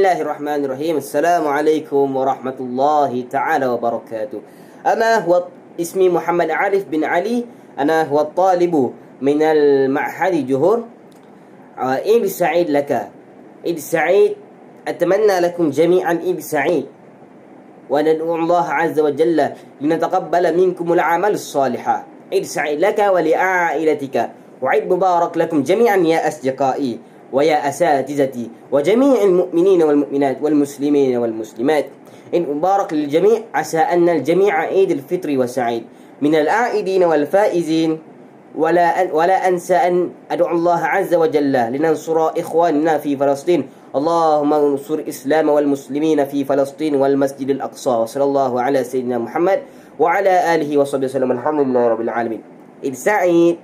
الله الرحمن الرحيم السلام عليكم ورحمة الله تعالى وبركاته أنا هو اسمي محمد عارف بن علي أنا هو الطالب من المعهد جهور عيد سعيد لك عيد سعيد أتمنى لكم جميعا عيد سعيد وندعو الله عز وجل لنتقبل منكم الأعمال الصالحة عيد سعيد لك ولعائلتك وعيد مبارك لكم جميعا يا أصدقائي ويا أساتذتي وجميع المؤمنين والمؤمنات والمسلمين والمسلمات. إن مبارك للجميع عسى أن الجميع عيد الفطر وسعيد. من العائدين والفائزين ولا ولا أنسى أن أدعو الله عز وجل لننصر إخواننا في فلسطين. اللهم انصر الإسلام والمسلمين في فلسطين والمسجد الأقصى. وصلى الله على سيدنا محمد وعلى آله وصحبه وسلم. الحمد لله رب العالمين. إذ سعيد